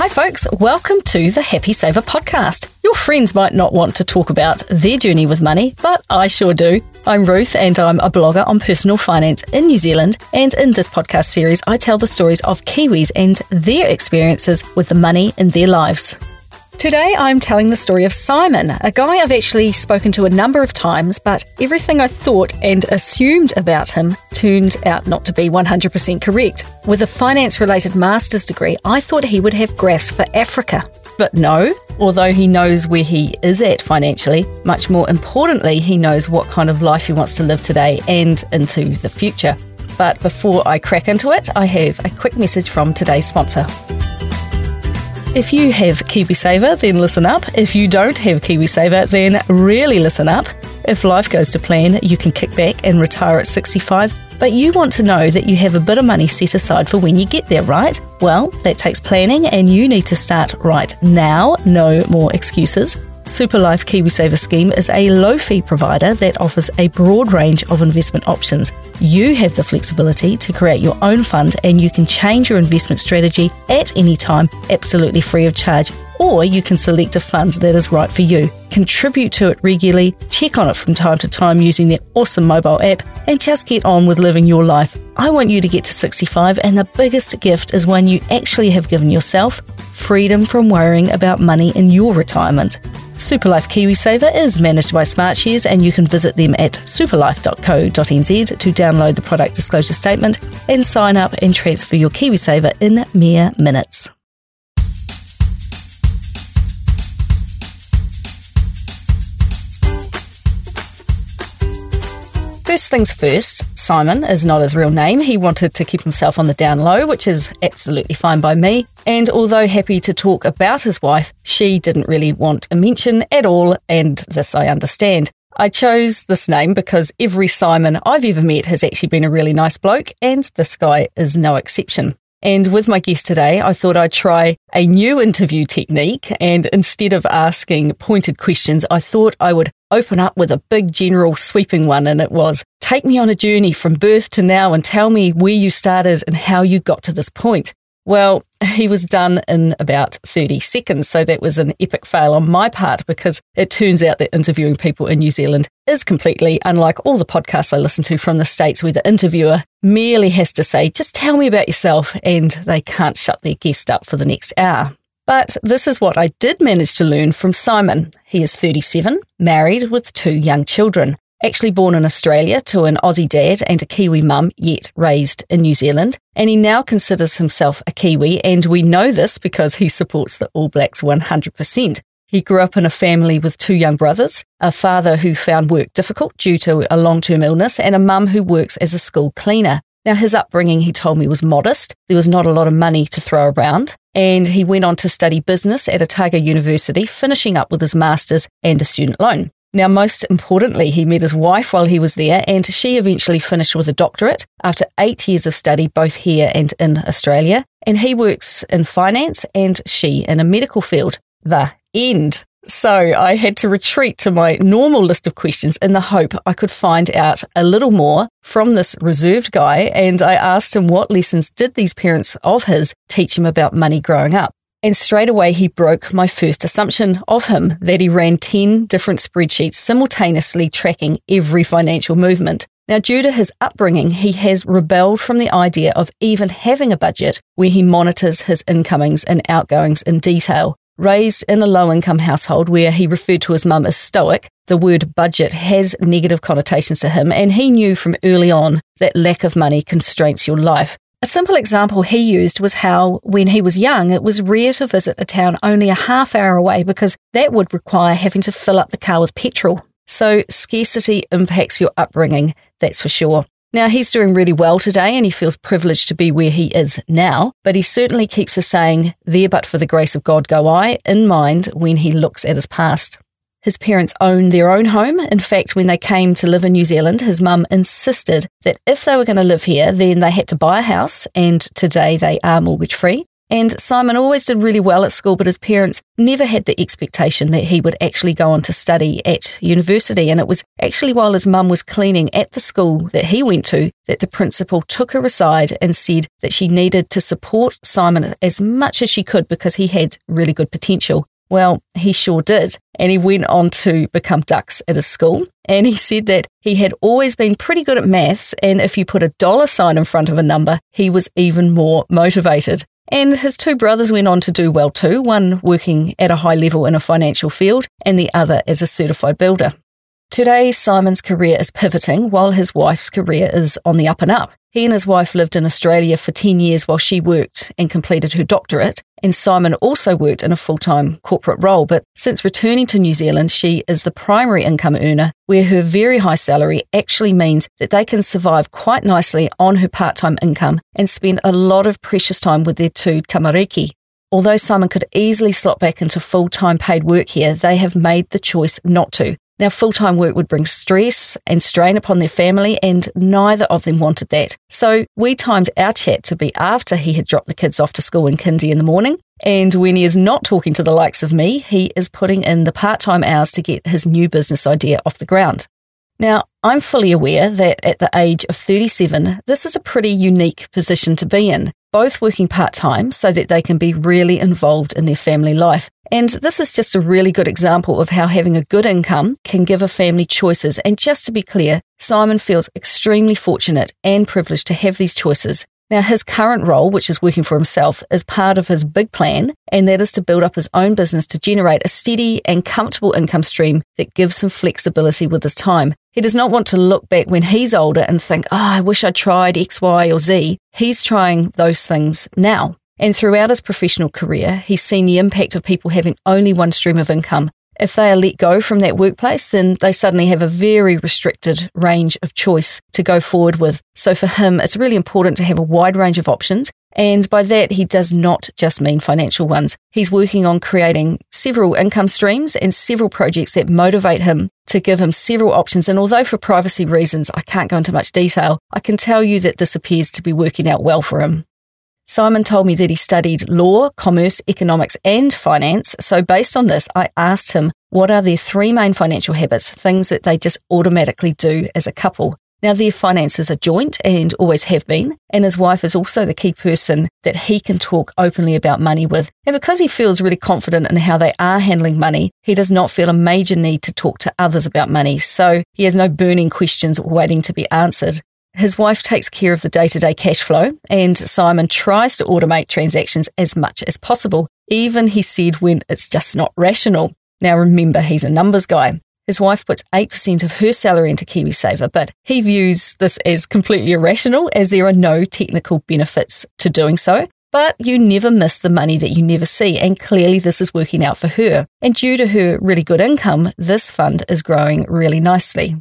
Hi, folks. Welcome to the Happy Saver podcast. Your friends might not want to talk about their journey with money, but I sure do. I'm Ruth, and I'm a blogger on personal finance in New Zealand. And in this podcast series, I tell the stories of Kiwis and their experiences with the money in their lives. Today, I'm telling the story of Simon, a guy I've actually spoken to a number of times, but everything I thought and assumed about him turned out not to be 100% correct. With a finance related master's degree, I thought he would have graphs for Africa. But no, although he knows where he is at financially, much more importantly, he knows what kind of life he wants to live today and into the future. But before I crack into it, I have a quick message from today's sponsor. If you have KiwiSaver, then listen up. If you don't have KiwiSaver, then really listen up. If life goes to plan, you can kick back and retire at 65, but you want to know that you have a bit of money set aside for when you get there, right? Well, that takes planning and you need to start right now. No more excuses. Superlife KiwiSaver scheme is a low fee provider that offers a broad range of investment options. You have the flexibility to create your own fund and you can change your investment strategy at any time, absolutely free of charge. Or you can select a fund that is right for you. Contribute to it regularly, check on it from time to time using their awesome mobile app, and just get on with living your life. I want you to get to 65, and the biggest gift is one you actually have given yourself freedom from worrying about money in your retirement. Superlife KiwiSaver is managed by Smartshares, and you can visit them at superlife.co.nz to download the product disclosure statement and sign up and transfer your KiwiSaver in mere minutes. First things first, Simon is not his real name. He wanted to keep himself on the down low, which is absolutely fine by me. And although happy to talk about his wife, she didn't really want a mention at all, and this I understand. I chose this name because every Simon I've ever met has actually been a really nice bloke, and this guy is no exception. And with my guest today, I thought I'd try a new interview technique. And instead of asking pointed questions, I thought I would open up with a big general sweeping one. And it was take me on a journey from birth to now and tell me where you started and how you got to this point. Well, he was done in about 30 seconds. So that was an epic fail on my part because it turns out that interviewing people in New Zealand is completely unlike all the podcasts I listen to from the States where the interviewer merely has to say, just tell me about yourself and they can't shut their guest up for the next hour. But this is what I did manage to learn from Simon. He is 37, married with two young children actually born in Australia to an Aussie dad and a Kiwi mum, yet raised in New Zealand. And he now considers himself a Kiwi, and we know this because he supports the All Blacks 100%. He grew up in a family with two young brothers, a father who found work difficult due to a long term illness, and a mum who works as a school cleaner. Now, his upbringing, he told me, was modest. There was not a lot of money to throw around. And he went on to study business at Otago University, finishing up with his master's and a student loan. Now, most importantly, he met his wife while he was there, and she eventually finished with a doctorate after eight years of study, both here and in Australia. And he works in finance and she in a medical field. The end. So I had to retreat to my normal list of questions in the hope I could find out a little more from this reserved guy. And I asked him what lessons did these parents of his teach him about money growing up. And straight away, he broke my first assumption of him that he ran 10 different spreadsheets simultaneously tracking every financial movement. Now, due to his upbringing, he has rebelled from the idea of even having a budget where he monitors his incomings and outgoings in detail. Raised in a low income household where he referred to his mum as stoic, the word budget has negative connotations to him, and he knew from early on that lack of money constrains your life. A simple example he used was how, when he was young, it was rare to visit a town only a half hour away because that would require having to fill up the car with petrol. So scarcity impacts your upbringing, that's for sure. Now, he's doing really well today and he feels privileged to be where he is now, but he certainly keeps a saying, there but for the grace of God go I, in mind when he looks at his past. His parents own their own home. In fact, when they came to live in New Zealand, his mum insisted that if they were going to live here, then they had to buy a house, and today they are mortgage free. And Simon always did really well at school, but his parents never had the expectation that he would actually go on to study at university. And it was actually while his mum was cleaning at the school that he went to that the principal took her aside and said that she needed to support Simon as much as she could because he had really good potential. Well, he sure did. And he went on to become dux at his school. And he said that he had always been pretty good at maths. And if you put a dollar sign in front of a number, he was even more motivated. And his two brothers went on to do well too, one working at a high level in a financial field and the other as a certified builder. Today, Simon's career is pivoting while his wife's career is on the up and up. He and his wife lived in Australia for 10 years while she worked and completed her doctorate. And Simon also worked in a full time corporate role. But since returning to New Zealand, she is the primary income earner, where her very high salary actually means that they can survive quite nicely on her part time income and spend a lot of precious time with their two tamariki. Although Simon could easily slot back into full time paid work here, they have made the choice not to. Now, full time work would bring stress and strain upon their family, and neither of them wanted that. So we timed our chat to be after he had dropped the kids off to school in kindy in the morning. And when he is not talking to the likes of me, he is putting in the part time hours to get his new business idea off the ground. Now, I'm fully aware that at the age of 37, this is a pretty unique position to be in, both working part time so that they can be really involved in their family life. And this is just a really good example of how having a good income can give a family choices. And just to be clear, Simon feels extremely fortunate and privileged to have these choices. Now, his current role, which is working for himself, is part of his big plan, and that is to build up his own business to generate a steady and comfortable income stream that gives him flexibility with his time. He does not want to look back when he's older and think, oh, I wish I tried X, Y, or Z. He's trying those things now. And throughout his professional career, he's seen the impact of people having only one stream of income. If they are let go from that workplace, then they suddenly have a very restricted range of choice to go forward with. So for him, it's really important to have a wide range of options. And by that, he does not just mean financial ones. He's working on creating several income streams and several projects that motivate him to give him several options. And although for privacy reasons, I can't go into much detail, I can tell you that this appears to be working out well for him. Simon told me that he studied law, commerce, economics, and finance. So, based on this, I asked him what are their three main financial habits, things that they just automatically do as a couple. Now, their finances are joint and always have been, and his wife is also the key person that he can talk openly about money with. And because he feels really confident in how they are handling money, he does not feel a major need to talk to others about money. So he has no burning questions waiting to be answered. His wife takes care of the day to day cash flow, and Simon tries to automate transactions as much as possible, even he said when it's just not rational. Now, remember, he's a numbers guy. His wife puts 8% of her salary into KiwiSaver, but he views this as completely irrational as there are no technical benefits to doing so. But you never miss the money that you never see, and clearly this is working out for her. And due to her really good income, this fund is growing really nicely.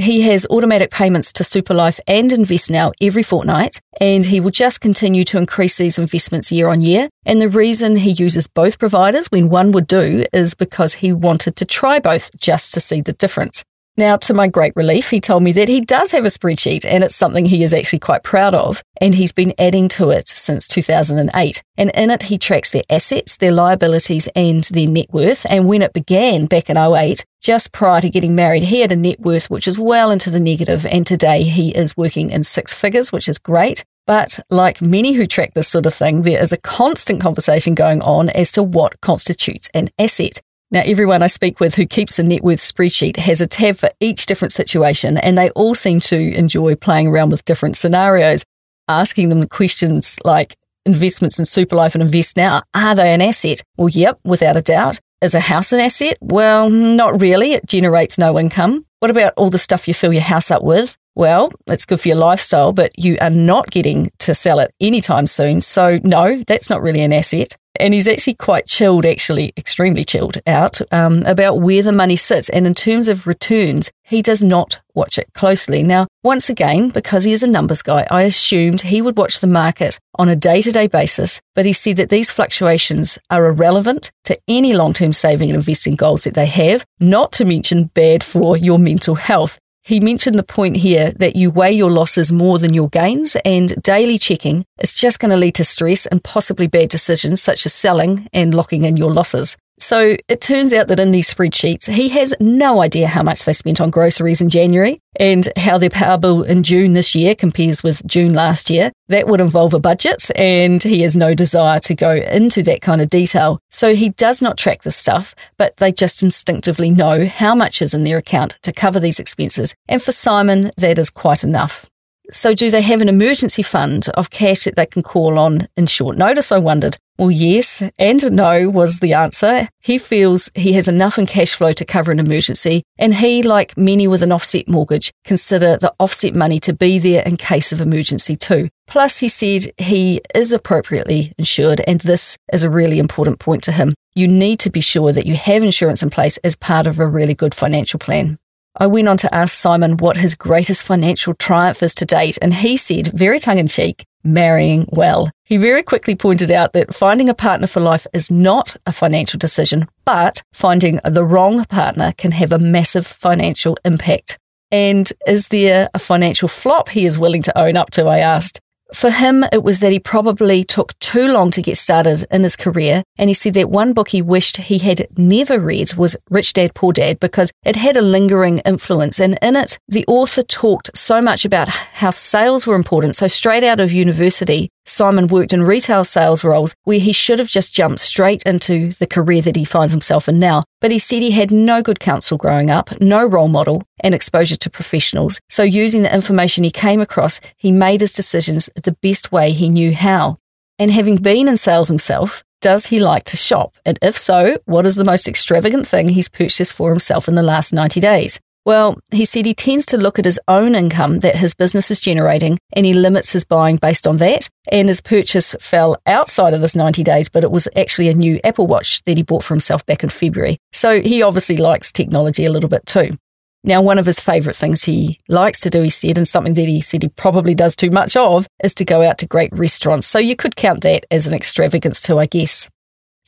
He has automatic payments to Superlife and InvestNow every fortnight, and he will just continue to increase these investments year on year. And the reason he uses both providers when one would do is because he wanted to try both just to see the difference. Now, to my great relief, he told me that he does have a spreadsheet and it's something he is actually quite proud of. And he's been adding to it since 2008. And in it, he tracks their assets, their liabilities, and their net worth. And when it began back in 08, just prior to getting married, he had a net worth which is well into the negative, and today he is working in six figures, which is great. But like many who track this sort of thing, there is a constant conversation going on as to what constitutes an asset. Now, everyone I speak with who keeps a net worth spreadsheet has a tab for each different situation, and they all seem to enjoy playing around with different scenarios, asking them questions like investments in Superlife and Invest Now. Are they an asset? Well, yep, without a doubt. Is a house an asset? Well, not really. It generates no income. What about all the stuff you fill your house up with? Well, it's good for your lifestyle, but you are not getting to sell it anytime soon. So, no, that's not really an asset and he's actually quite chilled, actually extremely chilled out um, about where the money sits. And in terms of returns, he does not watch it closely. Now, once again, because he is a numbers guy, I assumed he would watch the market on a day to day basis, but he said that these fluctuations are irrelevant to any long term saving and investing goals that they have, not to mention bad for your mental health. He mentioned the point here that you weigh your losses more than your gains, and daily checking is just going to lead to stress and possibly bad decisions such as selling and locking in your losses. So it turns out that in these spreadsheets, he has no idea how much they spent on groceries in January and how their power bill in June this year compares with June last year. That would involve a budget, and he has no desire to go into that kind of detail. So he does not track this stuff, but they just instinctively know how much is in their account to cover these expenses. And for Simon, that is quite enough. So, do they have an emergency fund of cash that they can call on in short notice? I wondered. Well, yes and no was the answer. He feels he has enough in cash flow to cover an emergency, and he, like many with an offset mortgage, consider the offset money to be there in case of emergency too. Plus, he said he is appropriately insured, and this is a really important point to him. You need to be sure that you have insurance in place as part of a really good financial plan. I went on to ask Simon what his greatest financial triumph is to date, and he said, very tongue in cheek, marrying well. He very quickly pointed out that finding a partner for life is not a financial decision, but finding the wrong partner can have a massive financial impact. And is there a financial flop he is willing to own up to? I asked. For him, it was that he probably took too long to get started in his career. And he said that one book he wished he had never read was Rich Dad Poor Dad because it had a lingering influence. And in it, the author talked so much about how sales were important. So straight out of university, Simon worked in retail sales roles where he should have just jumped straight into the career that he finds himself in now. But he said he had no good counsel growing up, no role model, and exposure to professionals. So using the information he came across, he made his decisions the best way he knew how. And having been in sales himself, does he like to shop? And if so, what is the most extravagant thing he's purchased for himself in the last 90 days? Well, he said he tends to look at his own income that his business is generating and he limits his buying based on that. And his purchase fell outside of this 90 days, but it was actually a new Apple Watch that he bought for himself back in February. So he obviously likes technology a little bit too. Now, one of his favourite things he likes to do, he said, and something that he said he probably does too much of, is to go out to great restaurants. So you could count that as an extravagance too, I guess.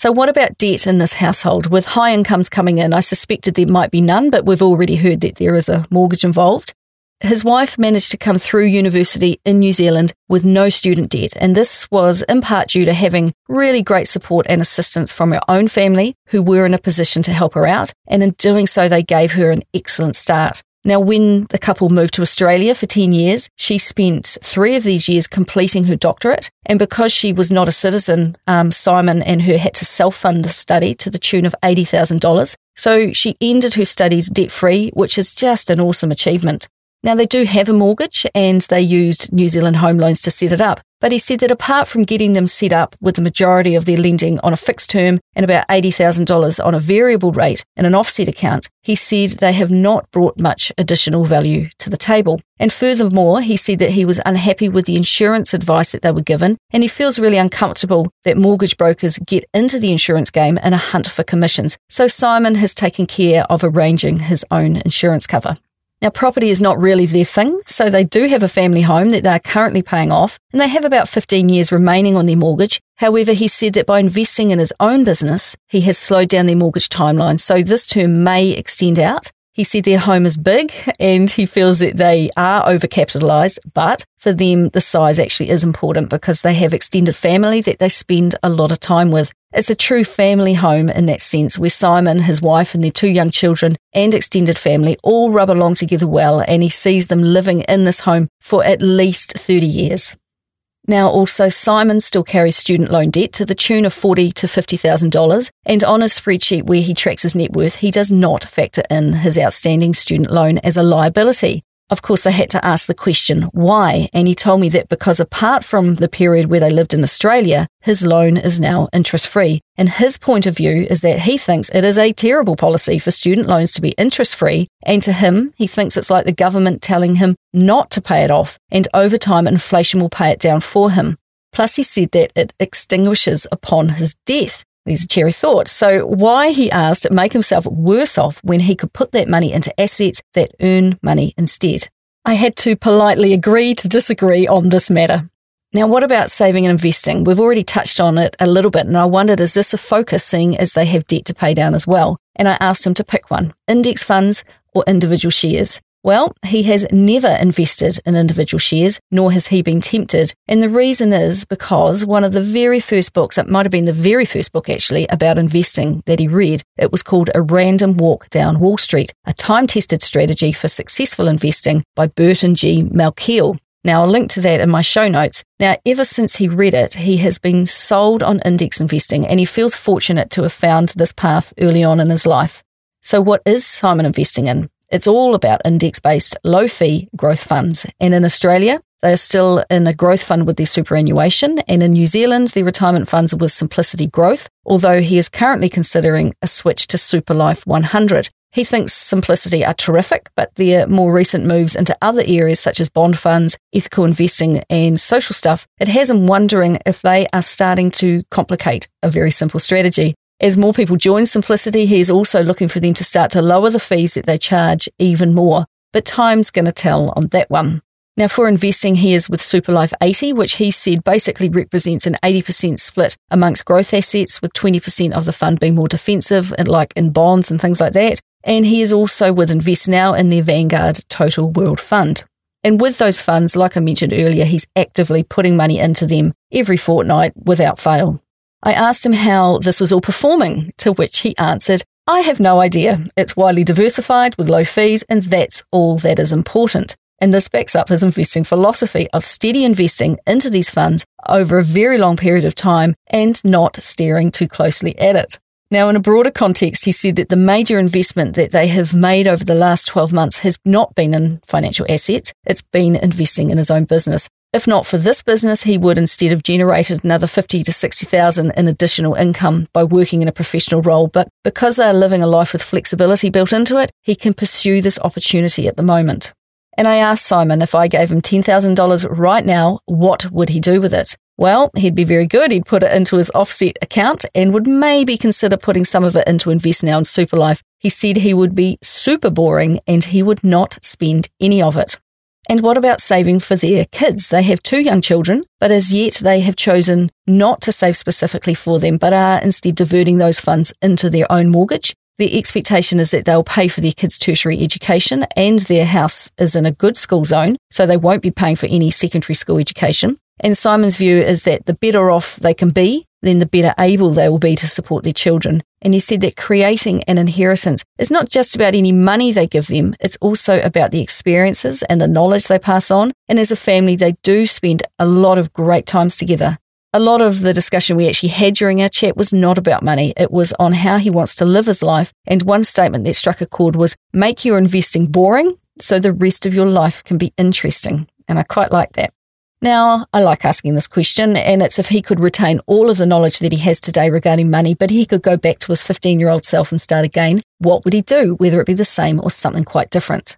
So, what about debt in this household? With high incomes coming in, I suspected there might be none, but we've already heard that there is a mortgage involved. His wife managed to come through university in New Zealand with no student debt, and this was in part due to having really great support and assistance from her own family who were in a position to help her out, and in doing so, they gave her an excellent start. Now, when the couple moved to Australia for 10 years, she spent three of these years completing her doctorate. And because she was not a citizen, um, Simon and her had to self fund the study to the tune of $80,000. So she ended her studies debt free, which is just an awesome achievement. Now, they do have a mortgage and they used New Zealand home loans to set it up. But he said that apart from getting them set up with the majority of their lending on a fixed term and about $80,000 on a variable rate in an offset account, he said they have not brought much additional value to the table. And furthermore, he said that he was unhappy with the insurance advice that they were given, and he feels really uncomfortable that mortgage brokers get into the insurance game in a hunt for commissions. So Simon has taken care of arranging his own insurance cover. Now, property is not really their thing, so they do have a family home that they are currently paying off, and they have about 15 years remaining on their mortgage. However, he said that by investing in his own business, he has slowed down their mortgage timeline, so this term may extend out. He said their home is big and he feels that they are overcapitalized, but for them, the size actually is important because they have extended family that they spend a lot of time with. It's a true family home in that sense, where Simon, his wife, and their two young children and extended family all rub along together well, and he sees them living in this home for at least 30 years. Now, also, Simon still carries student loan debt to the tune of forty to fifty thousand dollars, and on his spreadsheet where he tracks his net worth, he does not factor in his outstanding student loan as a liability. Of course, I had to ask the question, why? And he told me that because apart from the period where they lived in Australia, his loan is now interest free. And his point of view is that he thinks it is a terrible policy for student loans to be interest free. And to him, he thinks it's like the government telling him not to pay it off. And over time, inflation will pay it down for him. Plus, he said that it extinguishes upon his death. These cherry thoughts. So why, he asked, make himself worse off when he could put that money into assets that earn money instead? I had to politely agree to disagree on this matter. Now, what about saving and investing? We've already touched on it a little bit, and I wondered, is this a focus seeing as they have debt to pay down as well? And I asked him to pick one index funds or individual shares. Well, he has never invested in individual shares, nor has he been tempted. And the reason is because one of the very first books, it might have been the very first book actually, about investing that he read, it was called A Random Walk Down Wall Street, a time tested strategy for successful investing by Burton G. Malkiel. Now, I'll link to that in my show notes. Now, ever since he read it, he has been sold on index investing and he feels fortunate to have found this path early on in his life. So, what is Simon investing in? It's all about index based, low fee growth funds. And in Australia, they are still in a growth fund with their superannuation. And in New Zealand, their retirement funds are with Simplicity Growth, although he is currently considering a switch to Superlife 100. He thinks Simplicity are terrific, but their more recent moves into other areas such as bond funds, ethical investing, and social stuff, it has him wondering if they are starting to complicate a very simple strategy. As more people join Simplicity, he is also looking for them to start to lower the fees that they charge even more. But time's going to tell on that one. Now, for investing, he is with Superlife 80, which he said basically represents an 80% split amongst growth assets, with 20% of the fund being more defensive, like in bonds and things like that. And he is also with InvestNow in their Vanguard Total World Fund. And with those funds, like I mentioned earlier, he's actively putting money into them every fortnight without fail. I asked him how this was all performing, to which he answered, I have no idea. It's widely diversified with low fees, and that's all that is important. And this backs up his investing philosophy of steady investing into these funds over a very long period of time and not staring too closely at it. Now, in a broader context, he said that the major investment that they have made over the last 12 months has not been in financial assets, it's been investing in his own business. If not for this business, he would instead have generated another 50 to 60,000 in additional income by working in a professional role. But because they are living a life with flexibility built into it, he can pursue this opportunity at the moment. And I asked Simon if I gave him $10,000 right now, what would he do with it? Well, he'd be very good. He'd put it into his offset account and would maybe consider putting some of it into InvestNow and Superlife. He said he would be super boring and he would not spend any of it. And what about saving for their kids? They have two young children, but as yet they have chosen not to save specifically for them, but are instead diverting those funds into their own mortgage. The expectation is that they'll pay for their kids' tertiary education and their house is in a good school zone, so they won't be paying for any secondary school education. And Simon's view is that the better off they can be, then the better able they will be to support their children. And he said that creating an inheritance is not just about any money they give them, it's also about the experiences and the knowledge they pass on. And as a family, they do spend a lot of great times together. A lot of the discussion we actually had during our chat was not about money. It was on how he wants to live his life. And one statement that struck a chord was make your investing boring so the rest of your life can be interesting. And I quite like that. Now, I like asking this question, and it's if he could retain all of the knowledge that he has today regarding money, but he could go back to his 15 year old self and start again, what would he do, whether it be the same or something quite different?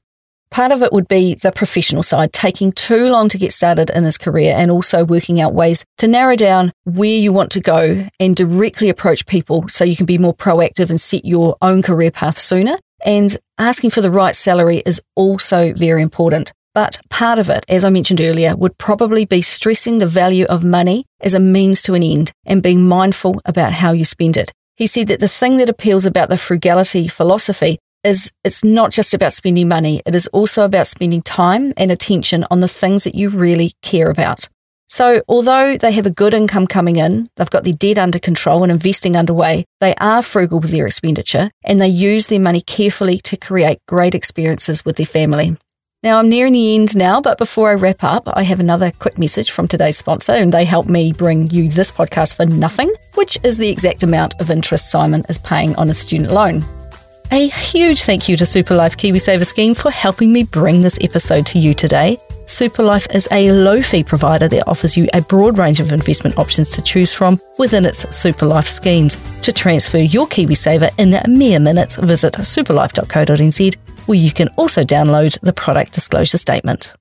Part of it would be the professional side, taking too long to get started in his career and also working out ways to narrow down where you want to go and directly approach people so you can be more proactive and set your own career path sooner. And asking for the right salary is also very important. But part of it, as I mentioned earlier, would probably be stressing the value of money as a means to an end and being mindful about how you spend it. He said that the thing that appeals about the frugality philosophy is it's not just about spending money, it is also about spending time and attention on the things that you really care about. So, although they have a good income coming in, they've got their debt under control and investing underway, they are frugal with their expenditure and they use their money carefully to create great experiences with their family. Now, I'm nearing the end now, but before I wrap up, I have another quick message from today's sponsor, and they help me bring you this podcast for nothing, which is the exact amount of interest Simon is paying on his student loan. A huge thank you to Superlife KiwiSaver scheme for helping me bring this episode to you today. Superlife is a low fee provider that offers you a broad range of investment options to choose from within its Superlife schemes. To transfer your KiwiSaver in mere minutes, visit superlife.co.nz where you can also download the product disclosure statement.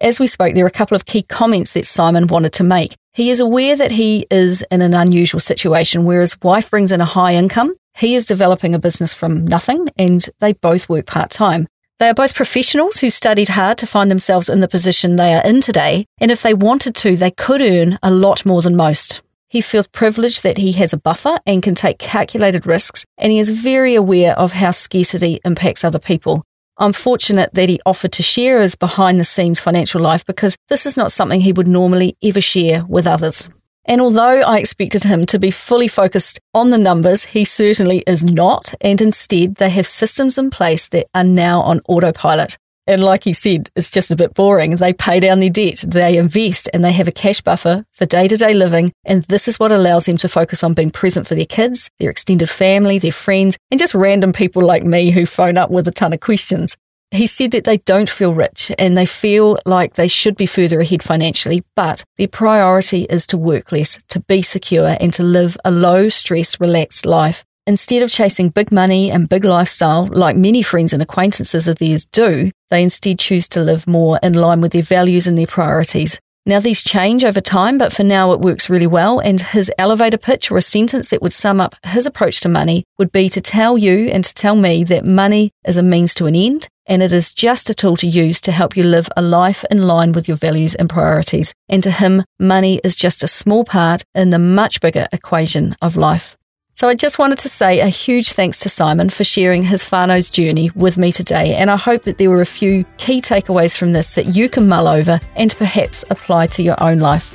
As we spoke, there are a couple of key comments that Simon wanted to make. He is aware that he is in an unusual situation where his wife brings in a high income. He is developing a business from nothing and they both work part time. They are both professionals who studied hard to find themselves in the position they are in today. And if they wanted to, they could earn a lot more than most. He feels privileged that he has a buffer and can take calculated risks, and he is very aware of how scarcity impacts other people. I'm fortunate that he offered to share his behind the scenes financial life because this is not something he would normally ever share with others. And although I expected him to be fully focused on the numbers, he certainly is not. And instead, they have systems in place that are now on autopilot. And like he said, it's just a bit boring. They pay down their debt, they invest, and they have a cash buffer for day to day living. And this is what allows them to focus on being present for their kids, their extended family, their friends, and just random people like me who phone up with a ton of questions. He said that they don't feel rich and they feel like they should be further ahead financially, but their priority is to work less, to be secure, and to live a low stress, relaxed life. Instead of chasing big money and big lifestyle, like many friends and acquaintances of theirs do, they instead choose to live more in line with their values and their priorities. Now, these change over time, but for now it works really well. And his elevator pitch or a sentence that would sum up his approach to money would be to tell you and to tell me that money is a means to an end and it is just a tool to use to help you live a life in line with your values and priorities. And to him, money is just a small part in the much bigger equation of life. So I just wanted to say a huge thanks to Simon for sharing his whānau's journey with me today. And I hope that there were a few key takeaways from this that you can mull over and perhaps apply to your own life.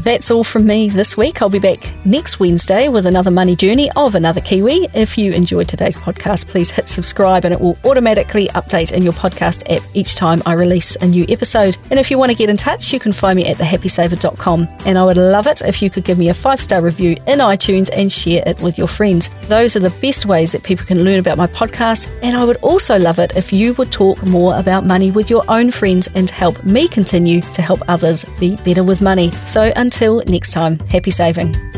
That's all from me this week. I'll be back next Wednesday with another money journey of another Kiwi. If you enjoyed today's podcast, please hit subscribe and it will automatically update in your podcast app each time I release a new episode. And if you want to get in touch, you can find me at thehappysaver.com. And I would love it if you could give me a five star review in iTunes and share it with your friends. Those are the best ways that people can learn about my podcast. And I would also love it if you would talk more about money with your own friends and help me continue to help others be better with money. So until next time, happy saving.